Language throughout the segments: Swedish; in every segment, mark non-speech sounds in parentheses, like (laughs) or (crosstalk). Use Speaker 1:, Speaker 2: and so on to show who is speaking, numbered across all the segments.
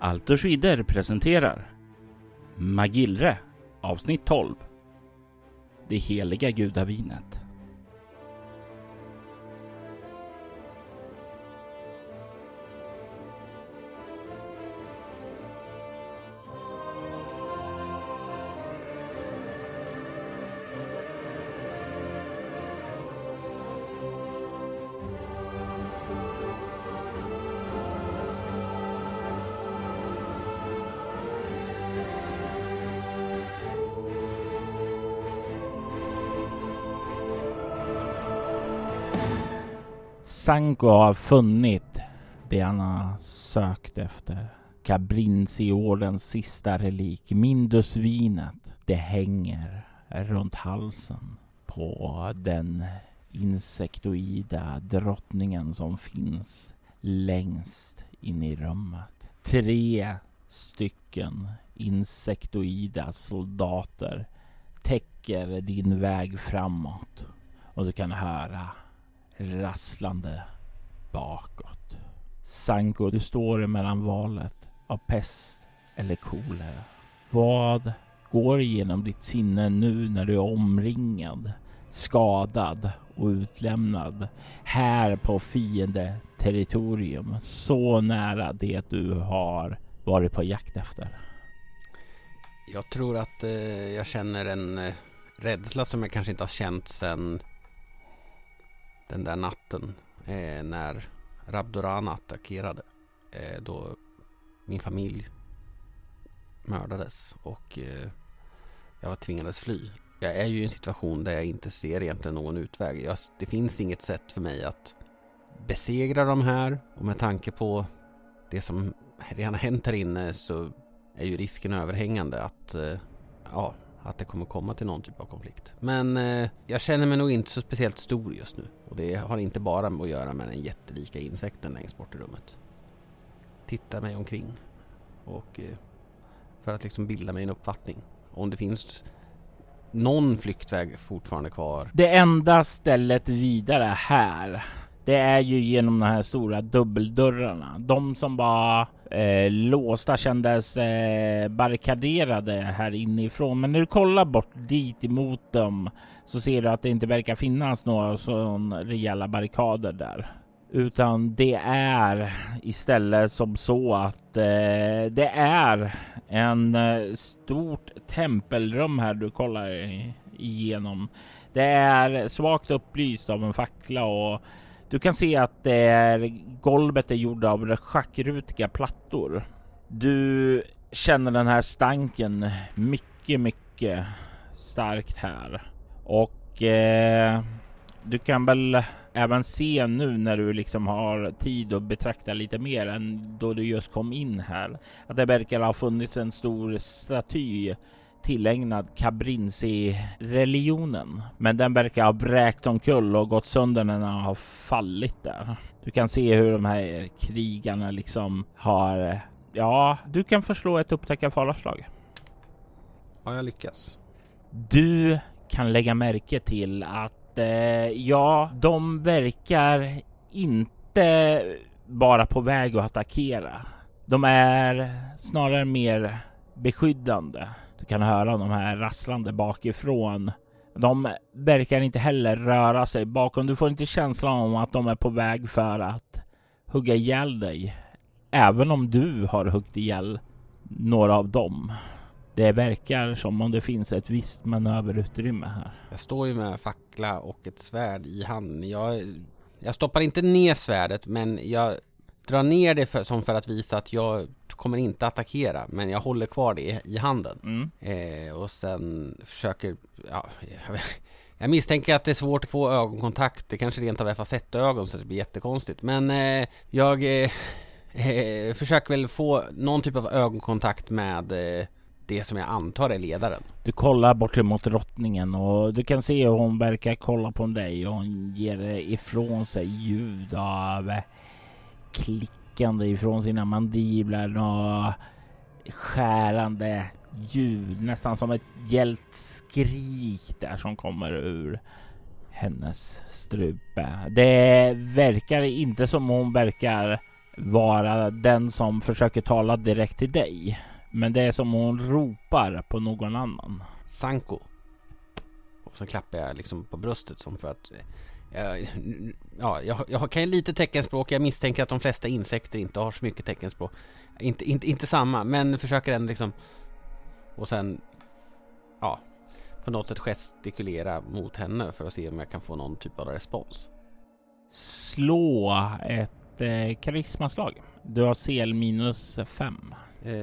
Speaker 1: Alters Vidder presenterar Magillre avsnitt 12 Det heliga gudavinet. Sanko har funnit det han har sökt efter. Cabrinciordens sista relik, Mindusvinet. Det hänger runt halsen på den insektoida drottningen som finns längst in i rummet. Tre stycken insektoida soldater täcker din väg framåt och du kan höra rasslande bakåt. Sanko, du står mellan valet av pest eller kolera. Vad går igenom ditt sinne nu när du är omringad, skadad och utlämnad här på fiendeterritorium så nära det du har varit på jakt efter?
Speaker 2: Jag tror att eh, jag känner en eh, rädsla som jag kanske inte har känt sedan den där natten eh, när Rabdorana attackerade. Eh, då min familj mördades och eh, jag var tvingades fly. Jag är ju i en situation där jag inte ser egentligen någon utväg. Jag, det finns inget sätt för mig att besegra de här och med tanke på det som redan har hänt här inne så är ju risken överhängande att eh, ja, att det kommer komma till någon typ av konflikt. Men eh, jag känner mig nog inte så speciellt stor just nu. Och det har inte bara att göra med den jättelika insekten längst bort i rummet. Titta mig omkring. Och eh, för att liksom bilda mig en uppfattning. Om det finns någon flyktväg fortfarande kvar.
Speaker 1: Det enda stället vidare här det är ju genom de här stora dubbeldörrarna. De som var eh, låsta kändes eh, barrikaderade här inifrån. Men när du kollar bort dit emot dem så ser du att det inte verkar finnas några sådana rejäla barrikader där. Utan det är istället som så att eh, det är en eh, stort tempelrum här du kollar igenom. Det är svagt upplyst av en fackla och du kan se att det är, golvet är gjort av schackrutiga plattor. Du känner den här stanken mycket, mycket starkt här. Och eh, du kan väl även se nu när du liksom har tid att betrakta lite mer än då du just kom in här. Att det verkar ha funnits en stor staty tillägnad Cabrinci-religionen. Men den verkar ha bräkt omkull och gått sönder när den har fallit där. Du kan se hur de här krigarna liksom har... Ja, du kan förslå ett upptäcka falarslag.
Speaker 2: Har jag lyckats?
Speaker 1: Du kan lägga märke till att eh, ja, de verkar inte bara på väg att attackera. De är snarare mer beskyddande. Du kan höra de här rasslande bakifrån. De verkar inte heller röra sig bakom. Du får inte känslan om att de är på väg för att hugga ihjäl dig. Även om du har huggit ihjäl några av dem. Det verkar som om det finns ett visst manöverutrymme här.
Speaker 2: Jag står ju med fackla och ett svärd i handen. Jag, jag stoppar inte ner svärdet men jag drar ner det för, som för att visa att jag kommer inte attackera men jag håller kvar det i handen. Mm. Eh, och sen försöker, ja, jag, jag, misstänker att det är svårt att få ögonkontakt. Det kanske rent av är facettögon så det blir jättekonstigt. Men eh, jag eh, eh försöker väl få någon typ av ögonkontakt med eh, det som jag antar är ledaren.
Speaker 1: Du kollar bort mot drottningen och du kan se hur hon verkar kolla på dig och hon ger ifrån sig ljud av klickande ifrån sina mandiblar och skärande ljud, nästan som ett gällt skrik där som kommer ur hennes strupe. Det verkar inte som hon verkar vara den som försöker tala direkt till dig. Men det är som hon ropar på någon annan.
Speaker 2: Sanko. Och så klappar jag liksom på bröstet som för att eh, ja, jag, jag kan ju lite teckenspråk. Jag misstänker att de flesta insekter inte har så mycket teckenspråk. Inte, inte, inte samma, men försöker ändå liksom och sen ja, på något sätt gestikulera mot henne för att se om jag kan få någon typ av respons.
Speaker 1: Slå ett eh, karismaslag. Du har CL minus 5.
Speaker 2: Eh,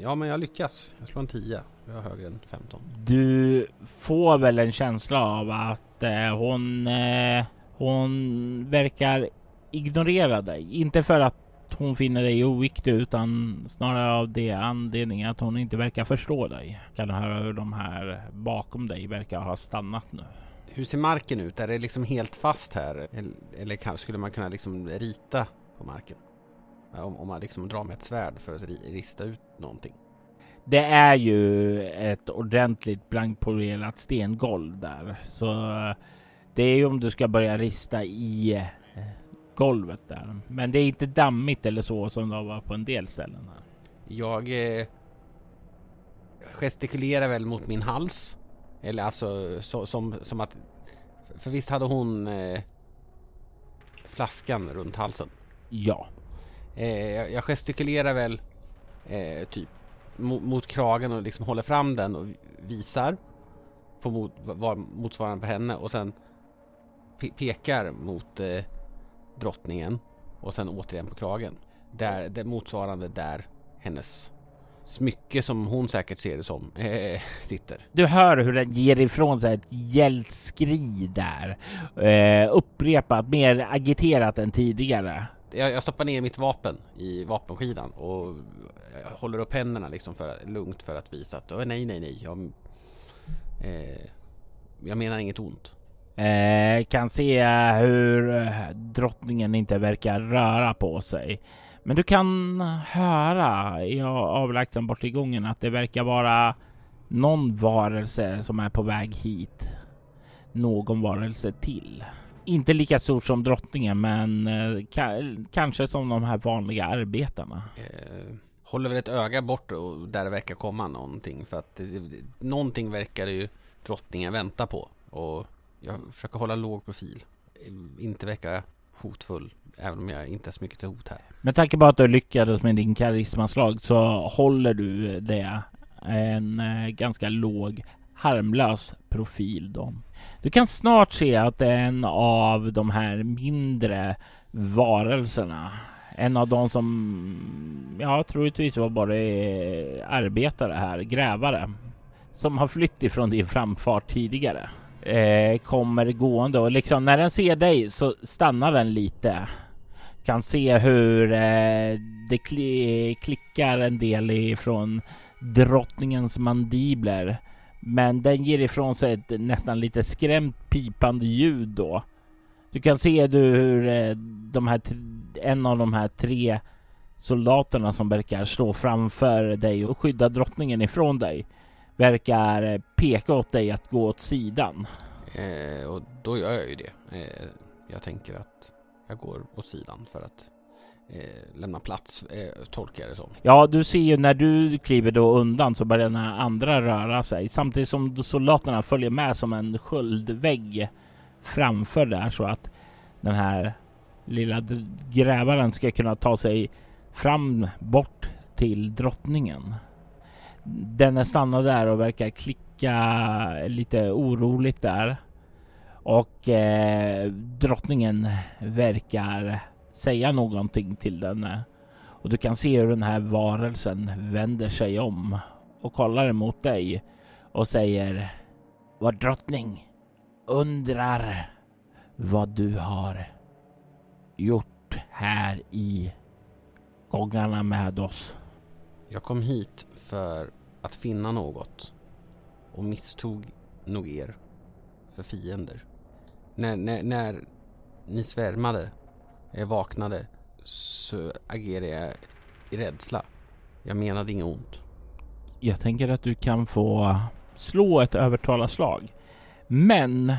Speaker 2: ja, men jag lyckas. Jag slår en 10. Jag har högre än 15.
Speaker 1: Du får väl en känsla av att eh, hon, eh, hon verkar ignorera dig. Inte för att hon finner dig oviktig utan snarare av det anledningen att hon inte verkar förstå dig. Kan höra hur de här bakom dig verkar ha stannat nu.
Speaker 2: Hur ser marken ut? Är det liksom helt fast här? Eller skulle man kunna liksom rita på marken? Om, om man liksom drar med ett svärd för att rista ut någonting.
Speaker 1: Det är ju ett ordentligt blankpolerat stengolv där, så det är ju om du ska börja rista i eh, golvet där. Men det är inte dammigt eller så som det var på en del ställen. Här.
Speaker 2: Jag eh, gestikulerar väl mot min hals. Eller alltså så, som, som att... För visst hade hon eh, flaskan runt halsen?
Speaker 1: Ja.
Speaker 2: Eh, jag gestikulerar väl eh, typ mot, mot, kragen och liksom håller fram den och visar på mot, var, motsvarande på henne och sen pe pekar mot eh, drottningen och sen återigen på kragen. Där, det motsvarande där hennes smycke som hon säkert ser det som eh, (laughs) sitter.
Speaker 1: Du hör hur den ger ifrån sig ett gällt skri där. Eh, upprepat, mer agiterat än tidigare.
Speaker 2: Jag, jag, stoppar ner mitt vapen i vapenskidan och håller upp händerna liksom för, lugnt för att visa att oh, nej, nej, nej. Jag, eh, jag menar inget ont.
Speaker 1: Eh, kan se hur eh, drottningen inte verkar röra på sig. Men du kan höra i avlägsen bort i gången att det verkar vara någon varelse som är på väg hit. Någon varelse till. Inte lika stort som drottningen, men eh, ka kanske som de här vanliga arbetarna.
Speaker 2: Eh, håller väl ett öga bort och där det verkar komma någonting för att någonting verkar ju drottningen vänta på och jag försöker hålla låg profil. Inte verka hotfull, även om jag inte är så mycket till hot här.
Speaker 1: Med tanke på att du lyckades med din karismaslag så håller du det en eh, ganska låg harmlös profil då. Du kan snart se att en av de här mindre varelserna, en av de som ja, troligtvis var typ bara arbetare här, grävare, som har flytt ifrån din framfart tidigare eh, kommer gående och liksom när den ser dig så stannar den lite. Kan se hur eh, det kli klickar en del ifrån drottningens mandibler. Men den ger ifrån sig ett nästan lite skrämt pipande ljud då. Du kan se du hur eh, de här en av de här tre soldaterna som verkar stå framför dig och skydda drottningen ifrån dig verkar eh, peka åt dig att gå åt sidan.
Speaker 2: Eh, och då gör jag ju det. Eh, jag tänker att jag går åt sidan för att eh, lämna plats, eh, tolkar jag det som.
Speaker 1: Ja, du ser ju när du kliver då undan så börjar den andra röra sig samtidigt som soldaterna följer med som en sköldvägg framför där så att den här lilla grävaren ska kunna ta sig fram bort till drottningen. Den stannar där och verkar klicka lite oroligt där. Och eh, drottningen verkar säga någonting till denne eh, Och du kan se hur den här varelsen vänder sig om och kollar emot dig och säger Vår drottning undrar vad du har gjort här i gångarna med oss.
Speaker 2: Jag kom hit för att finna något och misstog nog er för fiender. När, när, när ni svärmade, jag vaknade, så agerade jag i rädsla. Jag menade inget ont.
Speaker 1: Jag tänker att du kan få slå ett övertalarslag. Men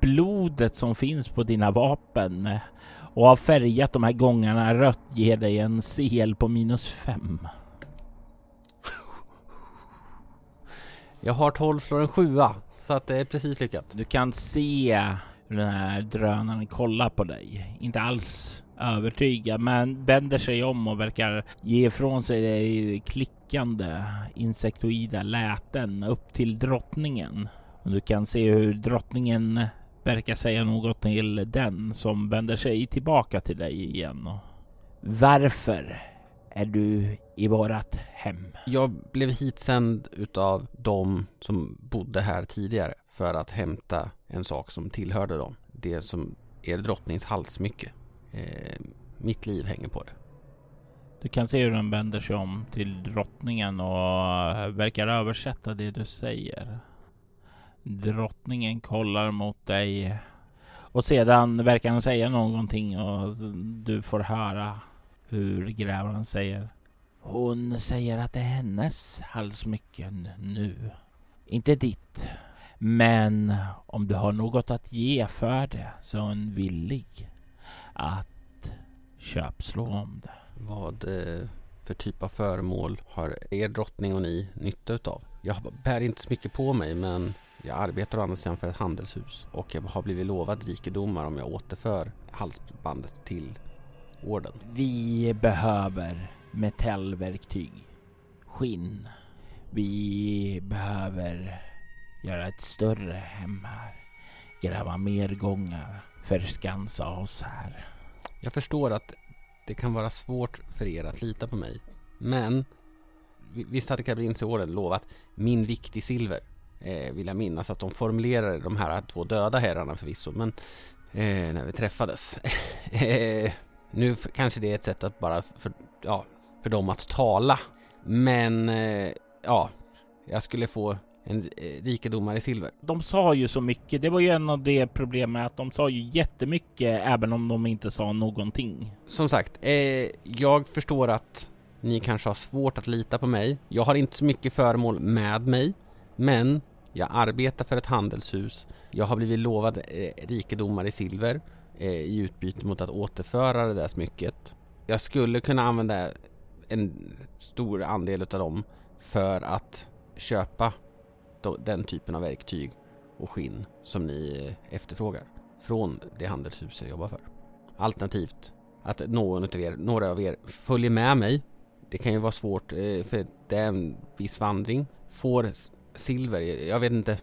Speaker 1: blodet som finns på dina vapen och har färgat de här gångarna rött ger dig en CL på minus fem.
Speaker 2: Jag har 12 slår en sjua, så att det är precis lyckat.
Speaker 1: Du kan se den här drönaren kollar på dig. Inte alls övertygad, men vänder sig om och verkar ge ifrån sig klickande insektoida läten upp till drottningen. Och du kan se hur drottningen verkar säga något till den som vänder sig tillbaka till dig igen. Varför är du i vårat hem?
Speaker 2: Jag blev hitsänd utav de som bodde här tidigare för att hämta en sak som tillhörde dem. Det som är drottnings halssmycke. Eh, mitt liv hänger på det.
Speaker 1: Du kan se hur den vänder sig om till drottningen och eh, verkar översätta det du säger. Drottningen kollar mot dig och sedan verkar han säga någonting och du får höra hur grävaren säger. Hon säger att det är hennes halsmycken nu, inte ditt. Men om du har något att ge för det så är hon villig att köpslå om det.
Speaker 2: Vad eh, för typ av föremål har er drottning och ni nytta utav? Jag bär inte så mycket på mig men jag arbetar å andra sidan för ett handelshus och jag har blivit lovad rikedomar om jag återför halsbandet till orden.
Speaker 1: Vi behöver metallverktyg, skinn. Vi behöver göra ett större hem här, gräva mer gångar, förskansa oss här.
Speaker 2: Jag förstår att det kan vara svårt för er att lita på mig, men visst hade Kabrinseorden lovat min vikt i silver eh, vill jag minnas att de formulerade de här två döda herrarna förvisso, men eh, när vi träffades. (laughs) eh, nu kanske det är ett sätt att bara för, ja, för dem att tala, men eh, ja, jag skulle få en eh, rikedomar i silver.
Speaker 1: De sa ju så mycket. Det var ju en av de problemen att de sa ju jättemycket även om de inte sa någonting.
Speaker 2: Som sagt, eh, jag förstår att ni kanske har svårt att lita på mig. Jag har inte så mycket föremål med mig, men jag arbetar för ett handelshus. Jag har blivit lovad eh, rikedomar i silver eh, i utbyte mot att återföra det där smycket. Jag skulle kunna använda en stor andel av dem för att köpa den typen av verktyg och skinn som ni efterfrågar från det handelshus jag jobbar för. Alternativt att någon av er, några av er följer med mig. Det kan ju vara svårt eh, för det är en viss vandring. Får silver. Jag vet inte.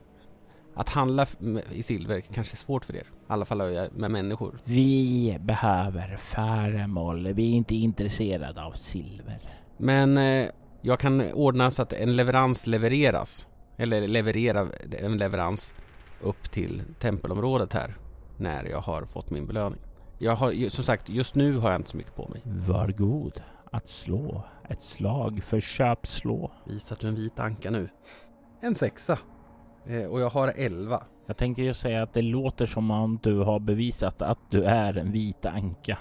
Speaker 2: Att handla i silver kanske är svårt för er. I alla fall med människor.
Speaker 1: Vi behöver föremål. Vi är inte intresserade av silver.
Speaker 2: Men eh, jag kan ordna så att en leverans levereras. Eller leverera en leverans upp till tempelområdet här. När jag har fått min belöning. Jag har som sagt, just nu har jag inte så mycket på mig.
Speaker 1: Var god att slå ett slag för köpslå.
Speaker 2: Visa att du är en vit anka nu en sexa. Eh, och jag har elva.
Speaker 1: Jag tänkte ju säga att det låter som om du har bevisat att du är en vit anka.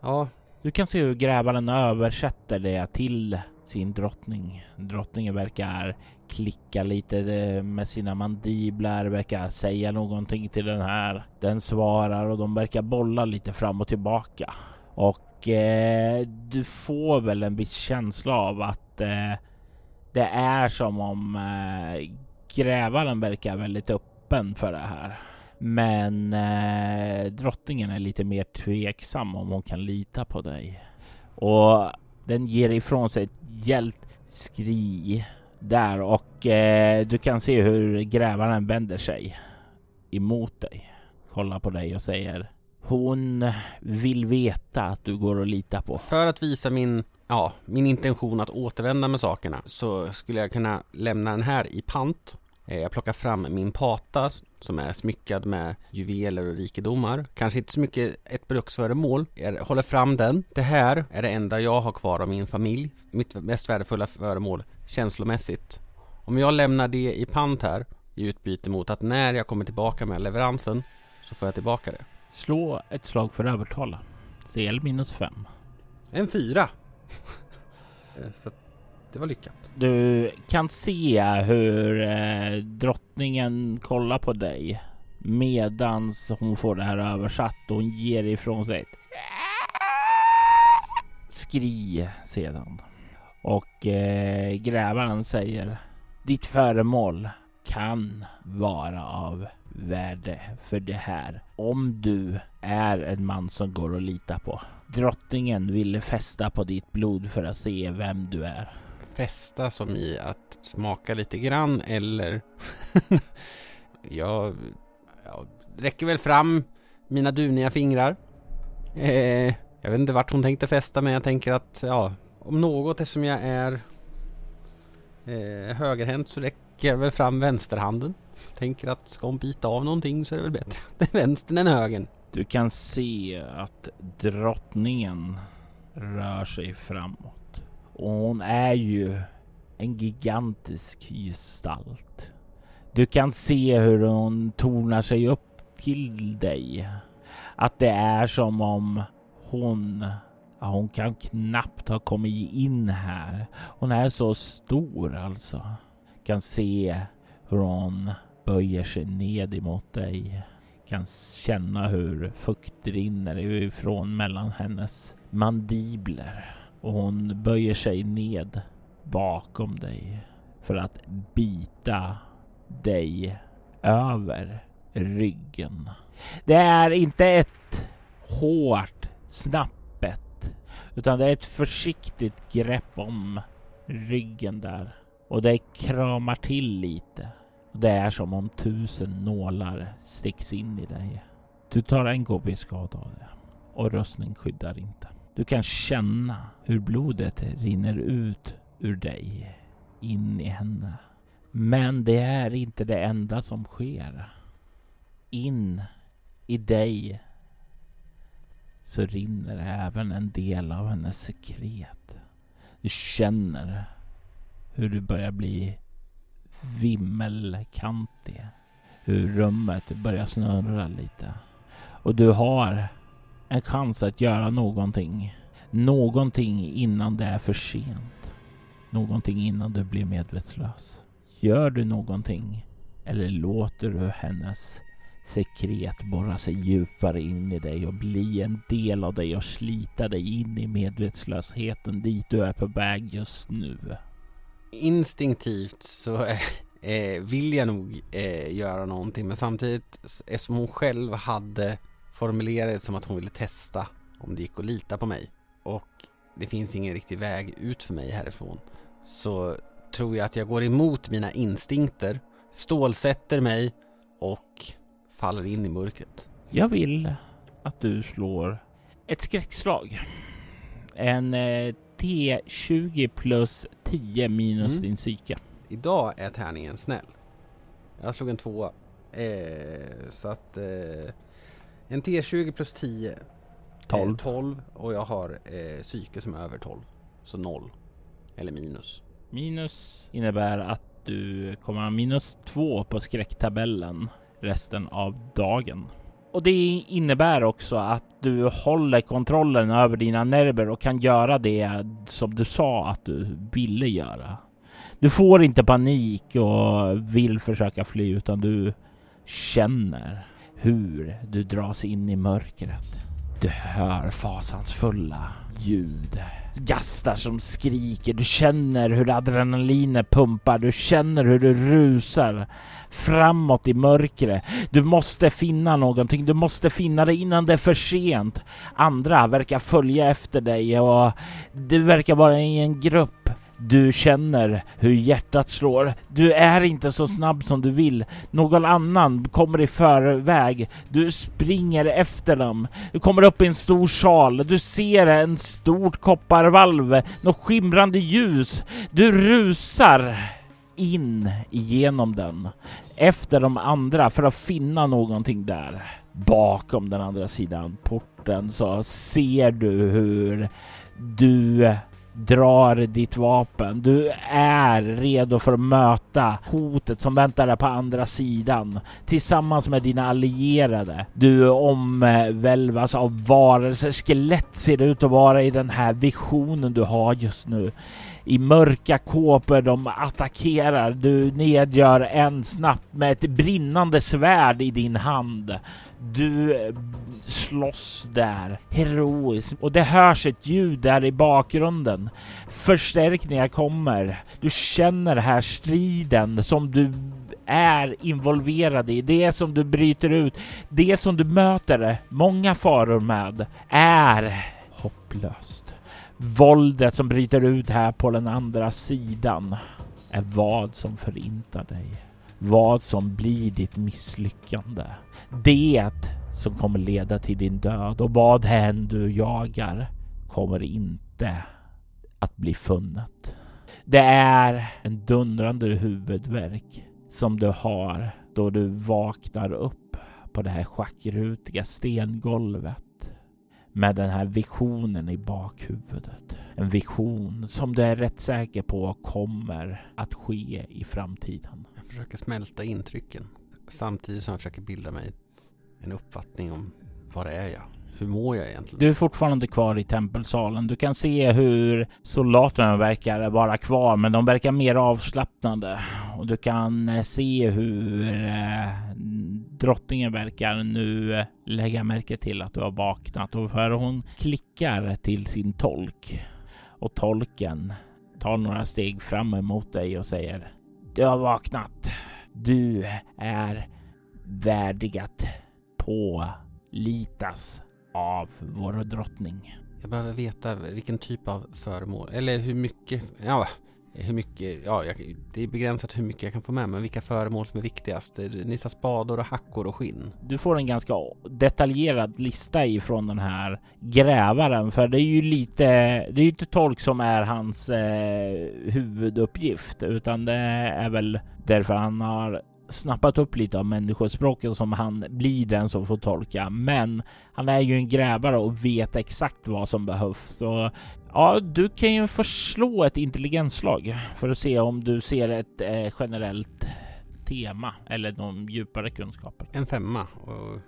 Speaker 2: Ja.
Speaker 1: Du kan se hur grävaren översätter det till sin drottning. Drottningen verkar klicka lite eh, med sina mandiblar, verkar säga någonting till den här. Den svarar och de verkar bolla lite fram och tillbaka. Och eh, du får väl en viss känsla av att eh, det är som om eh, grävaren verkar väldigt öppen för det här. Men eh, drottningen är lite mer tveksam om hon kan lita på dig. Och den ger ifrån sig ett gällt skri där och eh, du kan se hur grävaren vänder sig emot dig. Kollar på dig och säger hon vill veta att du går att lita på.
Speaker 2: För att visa min ja, min intention att återvända med sakerna så skulle jag kunna lämna den här i pant. Eh, jag plockar fram min pata som är smyckad med juveler och rikedomar. Kanske inte så mycket ett bruksföremål. Jag håller fram den. Det här är det enda jag har kvar av min familj. Mitt mest värdefulla föremål känslomässigt. Om jag lämnar det i pant här i utbyte mot att när jag kommer tillbaka med leveransen så får jag tillbaka det.
Speaker 1: Slå ett slag för övertala. CL minus 5.
Speaker 2: En fyra. (laughs) Så det var lyckat.
Speaker 1: Du kan se hur eh, drottningen kollar på dig Medans hon får det här översatt och hon ger ifrån sig ett skri sedan. Och eh, grävaren säger ditt föremål kan vara av värde för det här om du är en man som går att lita på. Drottningen ville fästa på ditt blod för att se vem du är.
Speaker 2: Fästa som i att smaka lite grann eller? (laughs) jag, jag räcker väl fram mina duniga fingrar. Eh, jag vet inte vart hon tänkte fästa men jag tänker att ja, om något eftersom jag är eh, högerhänt så räcker jag väl fram vänsterhanden. Tänker att ska hon bita av någonting så är det väl bättre att det är vänstern än högern.
Speaker 1: Du kan se att drottningen rör sig framåt. Och hon är ju en gigantisk gestalt. Du kan se hur hon tornar sig upp till dig. Att det är som om hon Ja, hon kan knappt ha kommit in här. Hon är så stor alltså. Kan se hur hon böjer sig ned emot dig. Kan känna hur fukt rinner ifrån mellan hennes mandibler. Och hon böjer sig ned bakom dig för att bita dig över ryggen. Det är inte ett hårt, snappet utan det är ett försiktigt grepp om ryggen där. Och det kramar till lite. Det är som om tusen nålar sticks in i dig. Du tar en KP skada av det. Och röstning skyddar inte. Du kan känna hur blodet rinner ut ur dig. In i henne. Men det är inte det enda som sker. In i dig så rinner även en del av hennes sekret. Du känner hur du börjar bli vimmelkantig. Hur rummet börjar snurra lite. Och du har en chans att göra någonting. Någonting innan det är för sent. Någonting innan du blir medvetslös. Gör du någonting eller låter du hennes sekret borra sig djupare in i dig och bli en del av dig och slita dig in i medvetslösheten dit du är på väg just nu.
Speaker 2: Instinktivt så (laughs) eh, eh, vill jag nog eh, göra någonting men samtidigt eftersom hon själv hade formulerat det som att hon ville testa om det gick att lita på mig och det finns ingen riktig väg ut för mig härifrån så tror jag att jag går emot mina instinkter, stålsätter mig och faller in i mörkret.
Speaker 1: Jag vill att du slår ett skräckslag. En eh, T20 plus 10 minus mm. din psyke.
Speaker 2: Idag är tärningen snäll. Jag slog en tvåa. Eh, så att eh, en T20 plus 10
Speaker 1: 12.
Speaker 2: 12 och jag har eh, psyke som är över 12. Så 0. Eller minus.
Speaker 1: Minus innebär att du kommer ha minus 2 på skräcktabellen resten av dagen. Och det innebär också att du håller kontrollen över dina nerver och kan göra det som du sa att du ville göra. Du får inte panik och vill försöka fly utan du känner hur du dras in i mörkret. Du hör fasansfulla ljud. Gastar som skriker. Du känner hur adrenalinet pumpar. Du känner hur du rusar framåt i mörkret. Du måste finna någonting. Du måste finna det innan det är för sent. Andra verkar följa efter dig och du verkar vara i en grupp du känner hur hjärtat slår. Du är inte så snabb som du vill. Någon annan kommer i förväg. Du springer efter dem. Du kommer upp i en stor sal. Du ser en stort kopparvalv, något skimrande ljus. Du rusar in igenom den efter de andra för att finna någonting där. Bakom den andra sidan porten så ser du hur du drar ditt vapen. Du är redo för att möta hotet som väntar där på andra sidan tillsammans med dina allierade. Du omvälvas av varelser. Skelett ser det ut att vara i den här visionen du har just nu i mörka kåpor. De attackerar. Du nedgör en snabbt med ett brinnande svärd i din hand. Du eh, slåss där heroiskt och det hörs ett ljud där i bakgrunden. Förstärkningar kommer. Du känner här striden som du är involverad i, det som du bryter ut, det som du möter eh, många faror med är hopplöst. Våldet som bryter ut här på den andra sidan är vad som förintar dig. Vad som blir ditt misslyckande. Det som kommer leda till din död och vad än du jagar kommer inte att bli funnet. Det är en dundrande huvudvärk som du har då du vaknar upp på det här schackrutiga stengolvet med den här visionen i bakhuvudet. En vision som du är rätt säker på kommer att ske i framtiden.
Speaker 2: Jag försöker smälta intrycken samtidigt som jag försöker bilda mig en uppfattning om vad det är jag. Hur mår jag egentligen?
Speaker 1: Du är fortfarande kvar i tempelsalen. Du kan se hur soldaterna verkar vara kvar, men de verkar mer avslappnade och du kan eh, se hur eh, drottningen verkar nu eh, lägga märke till att du har vaknat och för hon klickar till sin tolk och tolken tar några steg fram emot dig och säger Du har vaknat. Du är värdig att pålitas av vår drottning.
Speaker 2: Jag behöver veta vilken typ av föremål, eller hur mycket, ja, hur mycket, ja, jag, det är begränsat hur mycket jag kan få med mig. Vilka föremål som är viktigast. Ni sa spador och hackor och skinn.
Speaker 1: Du får en ganska detaljerad lista ifrån den här grävaren, för det är ju lite, det är ju inte tolk som är hans eh, huvuduppgift, utan det är väl därför han har snappat upp lite av människospråket som han blir den som får tolka. Men han är ju en grävare och vet exakt vad som behövs. och ja, du kan ju förslå ett intelligensslag för att se om du ser ett eh, generellt tema eller någon djupare kunskaper.
Speaker 2: En femma och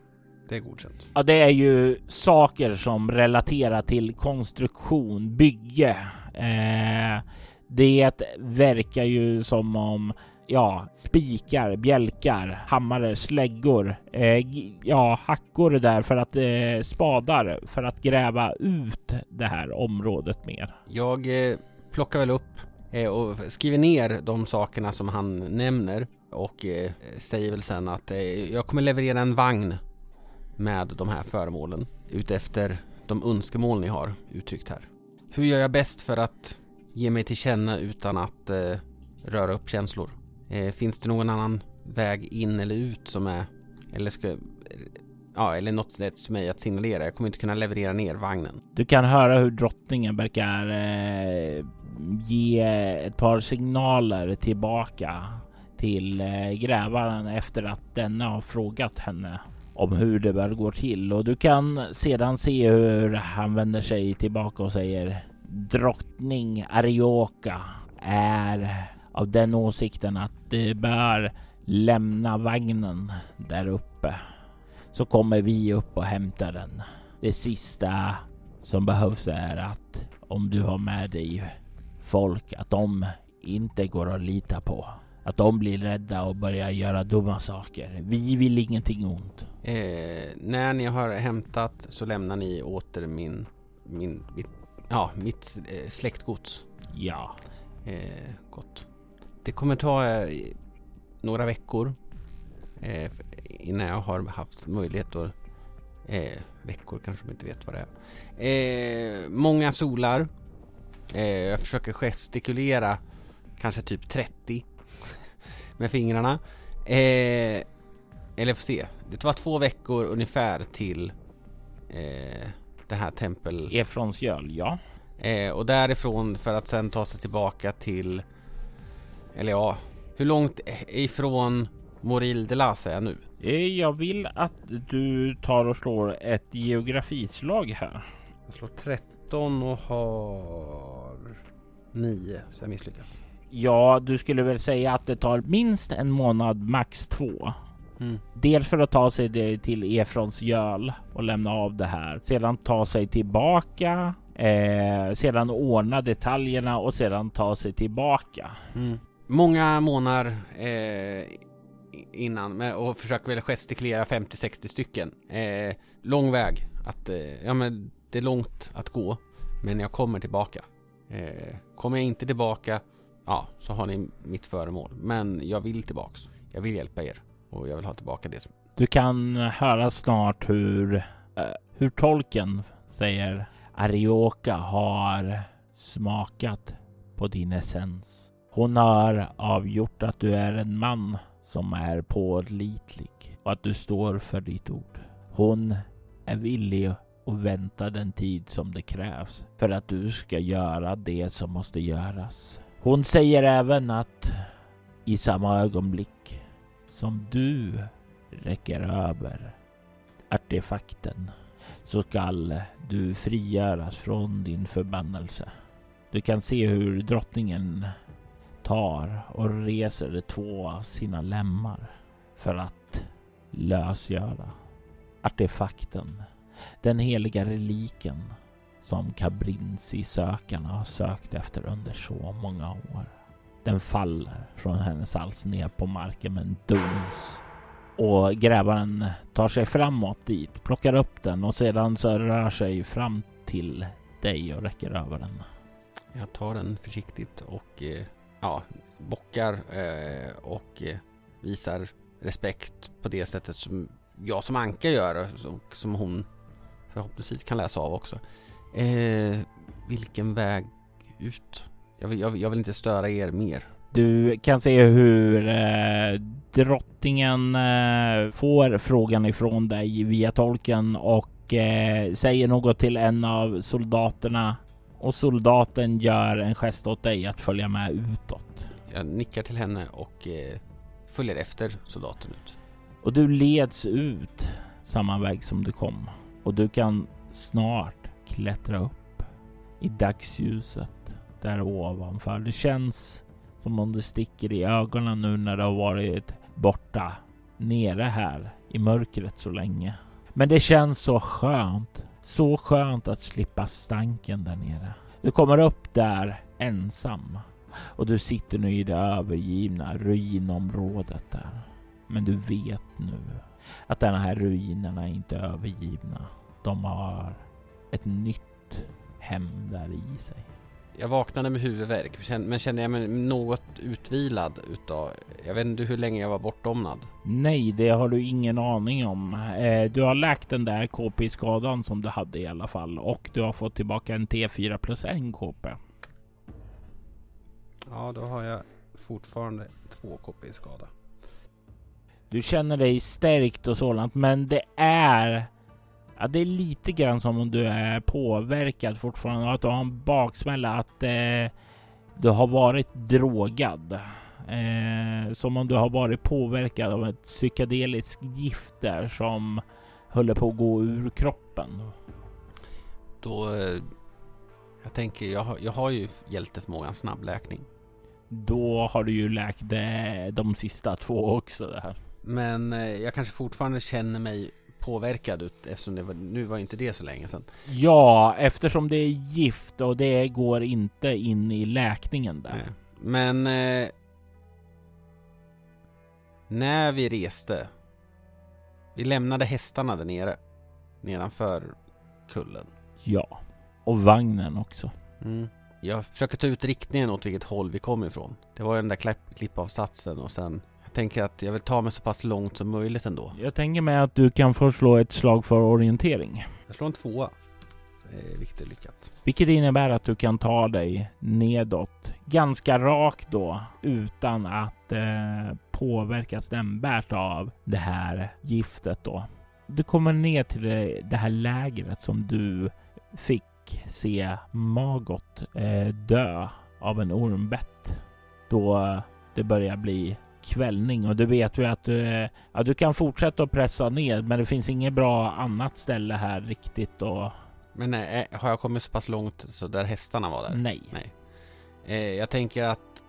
Speaker 2: det är godkänt.
Speaker 1: Ja, det är ju saker som relaterar till konstruktion, bygge. Eh, det verkar ju som om ja, spikar, bjälkar, hammare, släggor, eh, ja, hackor där för att eh, spadar för att gräva ut det här området mer.
Speaker 2: Jag eh, plockar väl upp eh, och skriver ner de sakerna som han nämner och eh, säger väl sen att eh, jag kommer leverera en vagn med de här föremålen utefter de önskemål ni har uttryckt här. Hur gör jag bäst för att ge mig till känna utan att eh, röra upp känslor? Eh, finns det någon annan väg in eller ut som är eller ska Ja, eller något sätt för mig att signalera. Jag kommer inte kunna leverera ner vagnen.
Speaker 1: Du kan höra hur drottningen verkar eh, ge ett par signaler tillbaka till eh, grävaren efter att denna har frågat henne om hur det bör gå till och du kan sedan se hur han vänder sig tillbaka och säger drottning Arioka är av den åsikten att det bör lämna vagnen där uppe så kommer vi upp och hämtar den. Det sista som behövs är att om du har med dig folk att de inte går att lita på. Att de blir rädda och börjar göra dumma saker. Vi vill ingenting ont.
Speaker 2: Eh, när ni har hämtat så lämnar ni åter min, min, mitt, ja, mitt eh, släktgods.
Speaker 1: Ja.
Speaker 2: Eh, gott. Det kommer ta eh, några veckor eh, innan jag har haft möjlighet att eh, veckor kanske man inte vet vad det är. Eh, många solar. Jag försöker gestikulera kanske typ 30 (laughs) med fingrarna. Eller får se. Det var två veckor ungefär till det här tempel...
Speaker 1: Efrons göl, ja.
Speaker 2: Och därifrån för att sen ta sig tillbaka till eller ja, hur långt ifrån Moril de Las är jag nu?
Speaker 1: Eh, jag vill att du tar och slår ett geografislag här.
Speaker 2: Jag slår 13 och har Nio, så jag misslyckas.
Speaker 1: Ja, du skulle väl säga att det tar minst en månad, max två.
Speaker 2: Mm.
Speaker 1: Dels för att ta sig till Efrons göl och lämna av det här. Sedan ta sig tillbaka. Eh, sedan ordna detaljerna och sedan ta sig tillbaka.
Speaker 2: Mm. Många månader eh, innan och försöker väl gestikulera 50-60 stycken. Eh, lång väg. Att, eh, ja, men det är långt att gå. Men jag kommer tillbaka. Eh, kommer jag inte tillbaka, ja, så har ni mitt föremål. Men jag vill tillbaks. Jag vill hjälpa er och jag vill ha tillbaka det. Som...
Speaker 1: Du kan höra snart hur, eh, hur tolken säger Arioka har smakat på din essens. Hon har avgjort att du är en man som är pålitlig och att du står för ditt ord. Hon är villig och vänta den tid som det krävs för att du ska göra det som måste göras. Hon säger även att i samma ögonblick som du räcker över artefakten så skall du frigöras från din förbannelse. Du kan se hur drottningen tar och reser två av sina lemmar för att lösgöra artefakten den heliga reliken som Kabrinsi-sökarna har sökt efter under så många år. Den faller från hennes hals ner på marken med en duns och grävaren tar sig framåt dit, plockar upp den och sedan så rör sig fram till dig och räcker över den.
Speaker 2: Jag tar den försiktigt och eh, ja, bockar eh, och eh, visar respekt på det sättet som jag som Anka gör och som hon förhoppningsvis kan läsa av också. Eh, vilken väg ut? Jag vill, jag, jag vill, inte störa er mer.
Speaker 1: Du kan se hur eh, drottningen eh, får frågan ifrån dig via tolken och eh, säger något till en av soldaterna och soldaten gör en gest åt dig att följa med utåt.
Speaker 2: Jag nickar till henne och eh, följer efter soldaten ut.
Speaker 1: Och du leds ut samma väg som du kom och du kan snart klättra upp i dagsljuset där ovanför. Det känns som om det sticker i ögonen nu när det har varit borta nere här i mörkret så länge. Men det känns så skönt. Så skönt att slippa stanken där nere. Du kommer upp där ensam och du sitter nu i det övergivna ruinområdet där. Men du vet nu att de här ruinerna inte är övergivna. De har ett nytt hem där i sig.
Speaker 2: Jag vaknade med huvudvärk men kände jag mig något utvilad utav, jag vet inte hur länge jag var bortdomnad.
Speaker 1: Nej, det har du ingen aning om. Eh, du har läkt den där KP-skadan som du hade i alla fall och du har fått tillbaka en T4 plus en KP.
Speaker 2: Ja, då har jag fortfarande två KP skada.
Speaker 1: Du känner dig stärkt och sådant, men det är Ja, det är lite grann som om du är påverkad fortfarande och att du har en baksmälla att eh, du har varit drogad. Eh, som om du har varit påverkad av ett psykedeliskt gift där som håller på att gå ur kroppen.
Speaker 2: Då... Eh, jag tänker, jag har, jag har ju hjälteförmågan snabbläkning.
Speaker 1: Då har du ju läkt de sista två också det här.
Speaker 2: Men eh, jag kanske fortfarande känner mig påverkad ut eftersom det var, nu var inte det så länge sedan.
Speaker 1: Ja, eftersom det är gift och det går inte in i läkningen där. Nej.
Speaker 2: Men eh, när vi reste, vi lämnade hästarna där nere, nedanför kullen.
Speaker 1: Ja, och vagnen också.
Speaker 2: Mm. Jag försöker ta ut riktningen åt vilket håll vi kom ifrån. Det var den där klipp, klippavsatsen och sen tänker att jag vill ta mig så pass långt som möjligt ändå.
Speaker 1: Jag tänker mig att du kan få slå ett slag för orientering.
Speaker 2: Jag slår en tvåa. Det är lyckat.
Speaker 1: Vilket innebär att du kan ta dig nedåt ganska rakt då utan att eh, påverkas nämnvärt av det här giftet då. Du kommer ner till det, det här lägret som du fick se Magot eh, dö av en ormbett. Då det börjar bli kvällning och du vet ju att du, ja, du kan fortsätta att pressa ner men det finns inget bra annat ställe här riktigt och...
Speaker 2: Men eh, har jag kommit så pass långt så där hästarna var där?
Speaker 1: Nej.
Speaker 2: nej. Eh, jag tänker att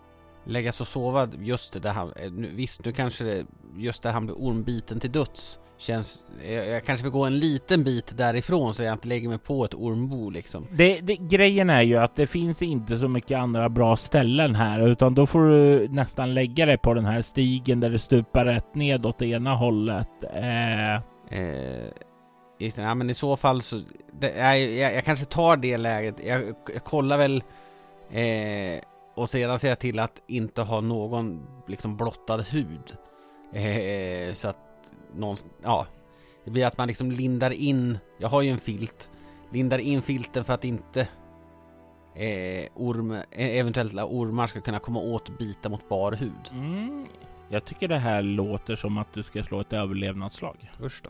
Speaker 2: lägga sig och sova just där han, eh, nu, visst nu kanske det, just där han blir ormbiten till döds känns, jag, jag kanske vill gå en liten bit därifrån så jag inte lägger mig på ett ormbo liksom.
Speaker 1: Det, det, grejen är ju att det finns inte så mycket andra bra ställen här utan då får du nästan lägga dig på den här stigen där det stupar rätt ned åt ena hållet. Eh,
Speaker 2: Eh, ja, men i så fall så, det, jag, jag, jag kanske tar det läget. Jag, jag kollar väl eh, och sedan ser jag till att inte ha någon liksom blottad hud. Eh, så att någon, ja, det blir att man liksom lindar in, jag har ju en filt, lindar in filten för att inte eh, orm, eh, eventuella ormar ska kunna komma åt bita mot bar hud.
Speaker 1: mm, jag tycker det här låter som att du ska slå ett överlevnadsslag.
Speaker 2: Usch då.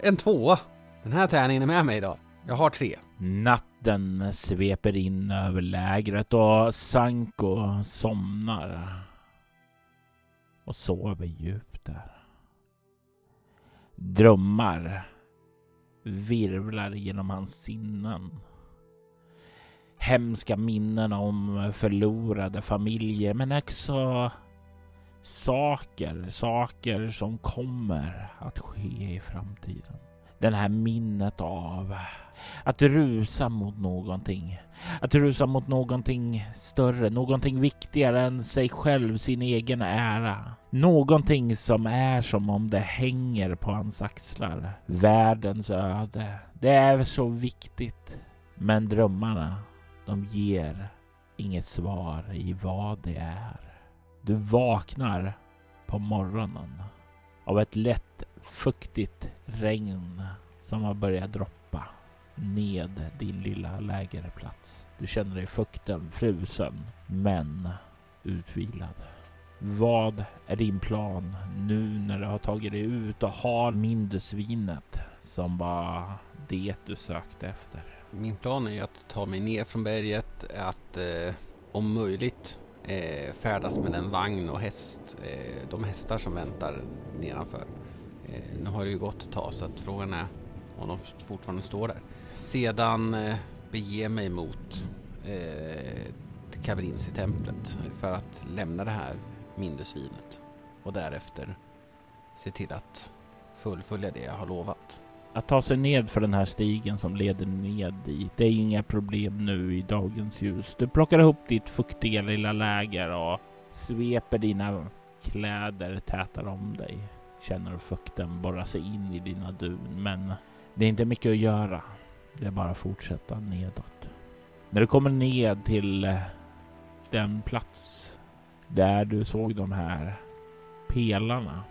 Speaker 2: En tvåa. Den här tärningen är med mig idag. Jag har tre.
Speaker 1: Natten sveper in över lägret och Sanko somnar och sover djupt där. Drömmar virvlar genom hans sinnen. Hemska minnen om förlorade familjer men också saker, saker som kommer att ske i framtiden. Den här minnet av att rusa mot någonting. Att rusa mot någonting större, någonting viktigare än sig själv, sin egen ära. Någonting som är som om det hänger på hans axlar. Världens öde. Det är så viktigt. Men drömmarna, de ger inget svar i vad det är. Du vaknar på morgonen av ett lätt fuktigt regn som har börjat droppa ned din lilla lägerplats. Du känner dig fukten, frusen, men utvilad. Vad är din plan nu när du har tagit dig ut och har Mindusvinet som var det du sökte efter?
Speaker 2: Min plan är att ta mig ner från berget, att eh, om möjligt eh, färdas med en vagn och häst, eh, de hästar som väntar nedanför. Eh, nu har det ju gått ett tag så att frågan är om de fortfarande står där. Sedan eh, bege mig mot eh, till Kabrinsi-templet för att lämna det här Mindusvinet och därefter se till att fullfölja det jag har lovat.
Speaker 1: Att ta sig ned för den här stigen som leder ned dit, det är inga problem nu i dagens ljus. Du plockar ihop ditt fuktiga lilla läger och sveper dina kläder, tätar om dig. Känner hur fukten borrar sig in i dina dun, men det är inte mycket att göra. Det är bara att fortsätta nedåt. När du kommer ned till eh, den plats där du såg de här pelarna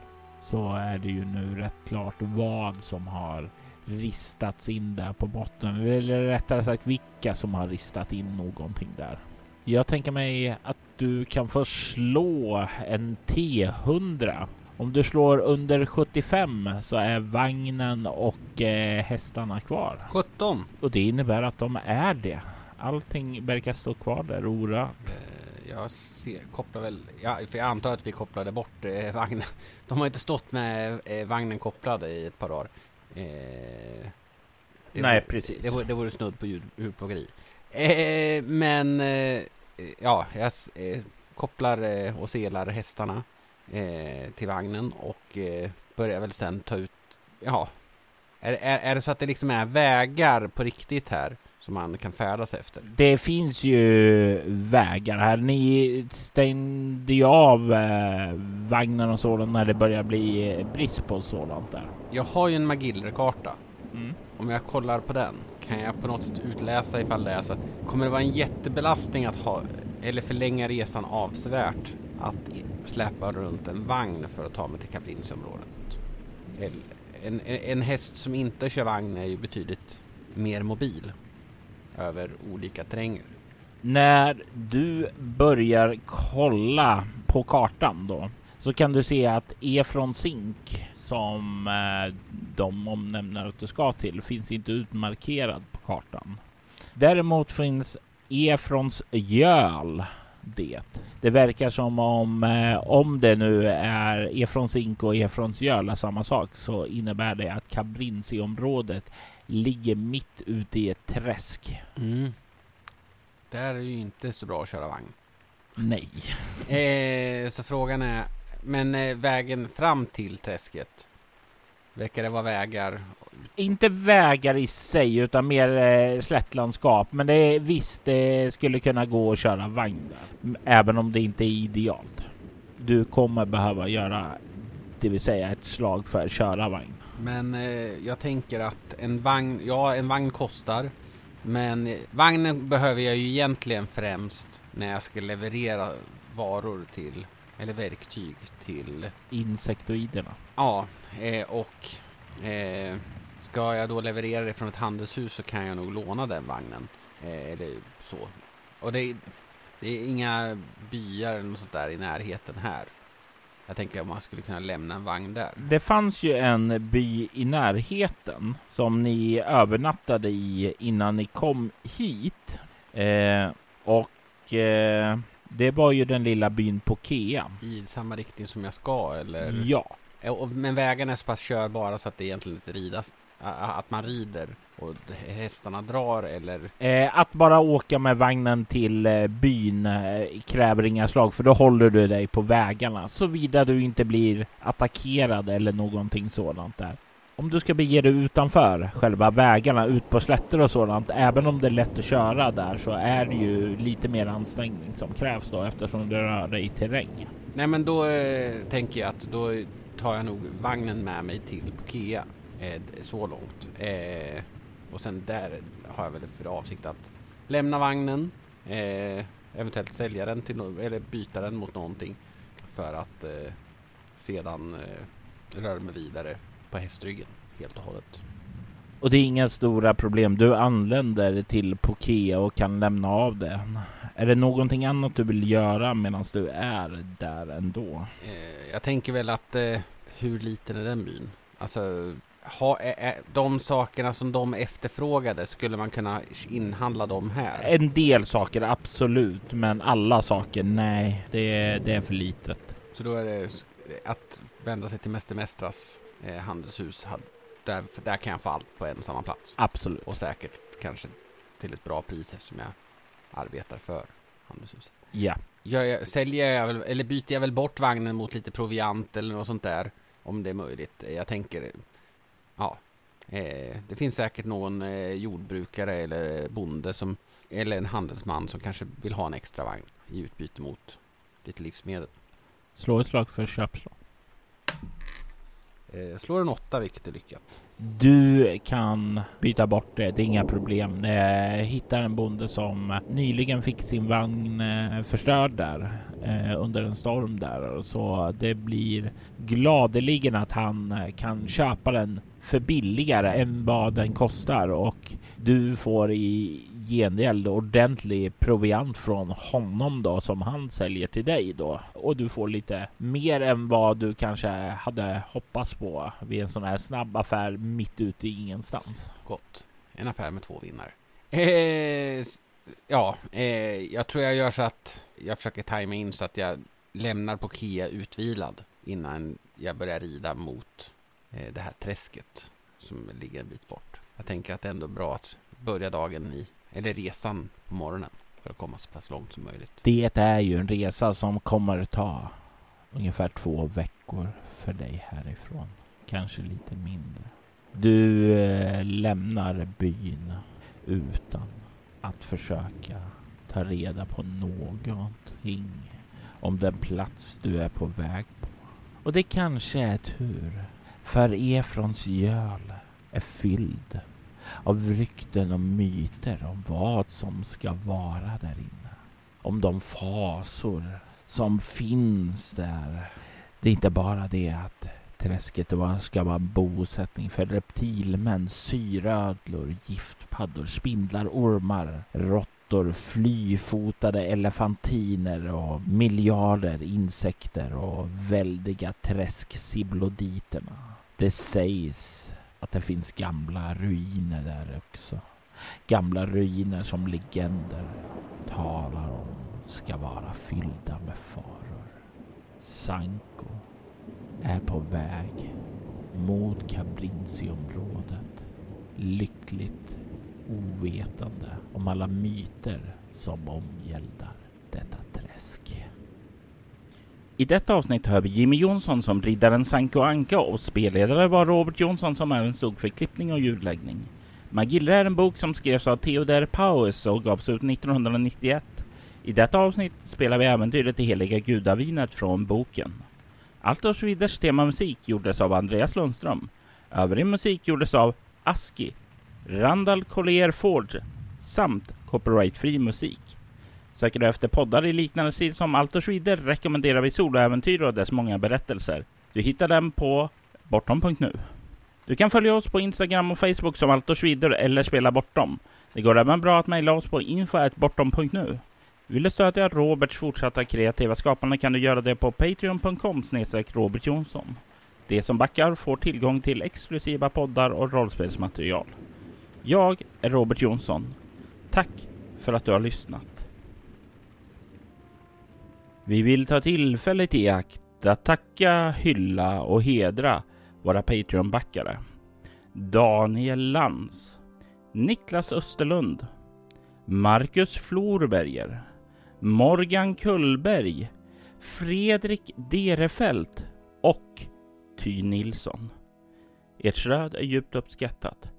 Speaker 1: så är det ju nu rätt klart vad som har ristats in där på botten. Eller rättare sagt vilka som har ristat in någonting där. Jag tänker mig att du kan få slå en T100. Om du slår under 75 så är vagnen och eh, hästarna kvar.
Speaker 2: 17!
Speaker 1: Och det innebär att de är det. Allting verkar stå kvar där orört.
Speaker 2: Jag ser, kopplar väl, ja, för jag antar att vi kopplade bort eh, vagnen. (laughs) De har inte stått med eh, vagnen kopplad i ett par dagar. Eh, det
Speaker 1: Nej,
Speaker 2: vore-
Speaker 1: precis.
Speaker 2: Det vore, det vore snudd på djur- djurplågeri. Eh, men eh, ja, jag eh, kopplar eh, och selar hästarna till vagnen och börjar väl sen ta ut, ja, är, är, är det så att det liksom är vägar på riktigt här som man kan färdas efter?
Speaker 1: Det finns ju vägar här. Ni stängde ju av eh, vagnen och sådant när det börjar bli eh, brist på sådant där.
Speaker 2: Jag har ju en Magillre-karta.
Speaker 1: Mm.
Speaker 2: Om jag kollar på den kan jag på något sätt utläsa ifall det är så att kommer det vara en jättebelastning att ha eller förlänga resan avsevärt att släpa runt en vagn för att ta mig till Kabrinsområdet. Eller- En, en, en häst som inte kör vagn är ju betydligt mer mobil över olika terränger.
Speaker 1: När du börjar kolla på kartan då så kan du se att Efron Zink som eh, de omnämner att du ska till finns inte utmarkerad på kartan. Däremot finns Efrons göl det. Det verkar som om eh, om det nu är Efrons Zink och Efrons göl är samma sak så innebär det att Kabrinsi-området ligger mitt ute i ett träsk.
Speaker 2: där är ju inte så bra att köra vagn.
Speaker 1: Nej. (laughs)
Speaker 2: Eh, så frågan är, men eh, vägen fram till träsket? Verkar det vara vägar?
Speaker 1: Inte vägar i sig utan mer eh, slättlandskap. Men det är visst, det skulle kunna gå att köra vagn där. Även om det inte är idealt. Du kommer behöva göra, det vill säga ett slag för att köra vagn.
Speaker 2: Men eh, jag tänker att en vagn, ja en vagn kostar. Men eh, vagnen behöver jag ju egentligen främst när jag ska leverera varor till, eller verktyg till,
Speaker 1: Insektoiderna.
Speaker 2: ja, eh, och eh, ska jag då leverera det från ett handelshus så kan jag nog låna den vagnen. Eh, eller så. Och det, är- det är inga byar eller något sånt där i närheten här. Jag tänker om man skulle kunna lämna en vagn där.
Speaker 1: Det fanns ju en by i närheten som ni övernattade i innan ni kom hit. Eh, och eh, det var ju den lilla byn Pokea.
Speaker 2: I samma riktning som jag ska eller?
Speaker 1: Ja,
Speaker 2: och- Men vägarna är så pass körbara så att det egentligen inte ridas. Att man rider och hästarna drar eller?
Speaker 1: eh, att bara åka med vagnen till eh, byn eh, kräver inga slag för då håller du dig på vägarna såvida du inte blir attackerad eller någonting sådant där. Om du ska bege dig utanför själva vägarna, ut på slätter och sådant, även om det är lätt att köra där så är det ju lite mer ansträngning som krävs då eftersom du rör dig i terräng.
Speaker 2: Nej men då eh, tänker jag att då tar jag nog vagnen med mig till Pokea. Eh, så långt. Och sen där har jag väl för avsikt att lämna vagnen. Eh, eventuellt sälja den till no- eller byta den mot någonting. För att eh, sedan eh, röra mig vidare på hästryggen helt och hållet.
Speaker 1: Och det är inga stora problem. Du anländer till Pokea och kan lämna av den. Är det någonting annat du vill göra medan du är där ändå?
Speaker 2: Eh, jag tänker väl att eh, hur liten är den byn? Alltså, ha, de sakerna som de efterfrågade, skulle man kunna inhandla dem här?
Speaker 1: En del saker absolut, men alla saker nej. Det är, det är för litet.
Speaker 2: Så då är det att vända sig till Mäster Mästras eh, handelshus. Där, där kan jag få allt på en och samma plats.
Speaker 1: Absolut.
Speaker 2: Och säkert kanske till ett bra pris eftersom jag arbetar för handelshuset.
Speaker 1: Ja.
Speaker 2: Gör jag, säljer jag väl, eller byter jag väl bort vagnen mot lite proviant eller något sånt där. Om det är möjligt. Jag tänker, ja. Eh, det finns säkert någon eh, jordbrukare eller bonde som, eller en handelsman som kanske vill ha en extra vagn i utbyte mot lite livsmedel.
Speaker 1: Slå ett slag för köpslag.
Speaker 2: Eh, jag slår en åtta vilket är lyckat.
Speaker 1: Du kan byta bort det, det är inga problem. Eh, hittar en bonde som nyligen fick sin vagn förstörd där under en storm där. Så det blir gladeligen att han kan köpa den för billigare än vad den kostar och du får i gengäld ordentlig proviant från honom då som han säljer till dig då. Och du får lite mer än vad du kanske hade hoppats på vid en sån här snabb affär mitt ute i ingenstans.
Speaker 2: Gott. En affär med två vinnare. Eh, ja, eh, jag tror jag gör så att jag försöker tajma in så att jag lämnar på Kia utvilad innan jag börjar rida mot Eh, det här träsket som ligger en bit bort. Jag tänker att det är ändå bra att börja dagen i, eller resan på morgonen för att komma så pass långt som möjligt.
Speaker 1: Det är ju en resa som kommer ta ungefär två veckor för dig härifrån. Kanske lite mindre. Du eh, lämnar byn utan att försöka ta reda på någonting om den plats du är på väg på. Och det kanske är tur. För Efrons göl är fylld av rykten och myter om vad som ska vara där inne. Om de fasor som finns där. Det är inte bara det att träsket ska vara en bosättning för reptilmän, syrödlor, giftpaddor, spindlar, ormar, råttor, flyfotade elefantiner och miljarder insekter och väldiga träsksibloditerna. Det sägs att det finns gamla ruiner där också. Gamla ruiner som legender talar om ska vara fyllda med faror. Sanko är på väg mot Cabrinci-området. Lyckligt ovetande om alla myter som omgäldar detta träsk. I detta avsnitt hör vi Jimmy Jonsson som riddaren Sanko Anka och spelledare var Robert Jonsson som även stod för klippning och ljudläggning. Magilla är en bok som skrevs av Theodor Paues och gavs ut 1991. I detta avsnitt spelar vi äventyret Det heliga gudavinet från boken. Allt och Sweders temamusik gjordes av Andreas Lundström. Övrig musik gjordes av Aski, Randall Collier Forge samt copyrightfri musik. Söker du efter poddar i liknande stil som Allt och Schwider rekommenderar vi soloäventyr och dess många berättelser. Du hittar dem på bortom.nu. Du kan följa oss på Instagram och Facebook som Allt och Schwider eller Spela Bortom. Det går även bra att mejla oss på info.bortom.nu. Vill du stödja Roberts fortsatta kreativa skapande kan du göra det på patreon.com Robert Jonsson. De som backar får tillgång till exklusiva poddar och rollspelsmaterial. Jag är Robert Jonsson. Tack för att du har lyssnat. Vi vill ta tillfället i akt att tacka, hylla och hedra våra Patreon-backare. Daniel Lantz, Niklas Österlund, Marcus Florberger, Morgan Kullberg, Fredrik Derefelt och Ty Nilsson. Ert stöd är djupt uppskattat.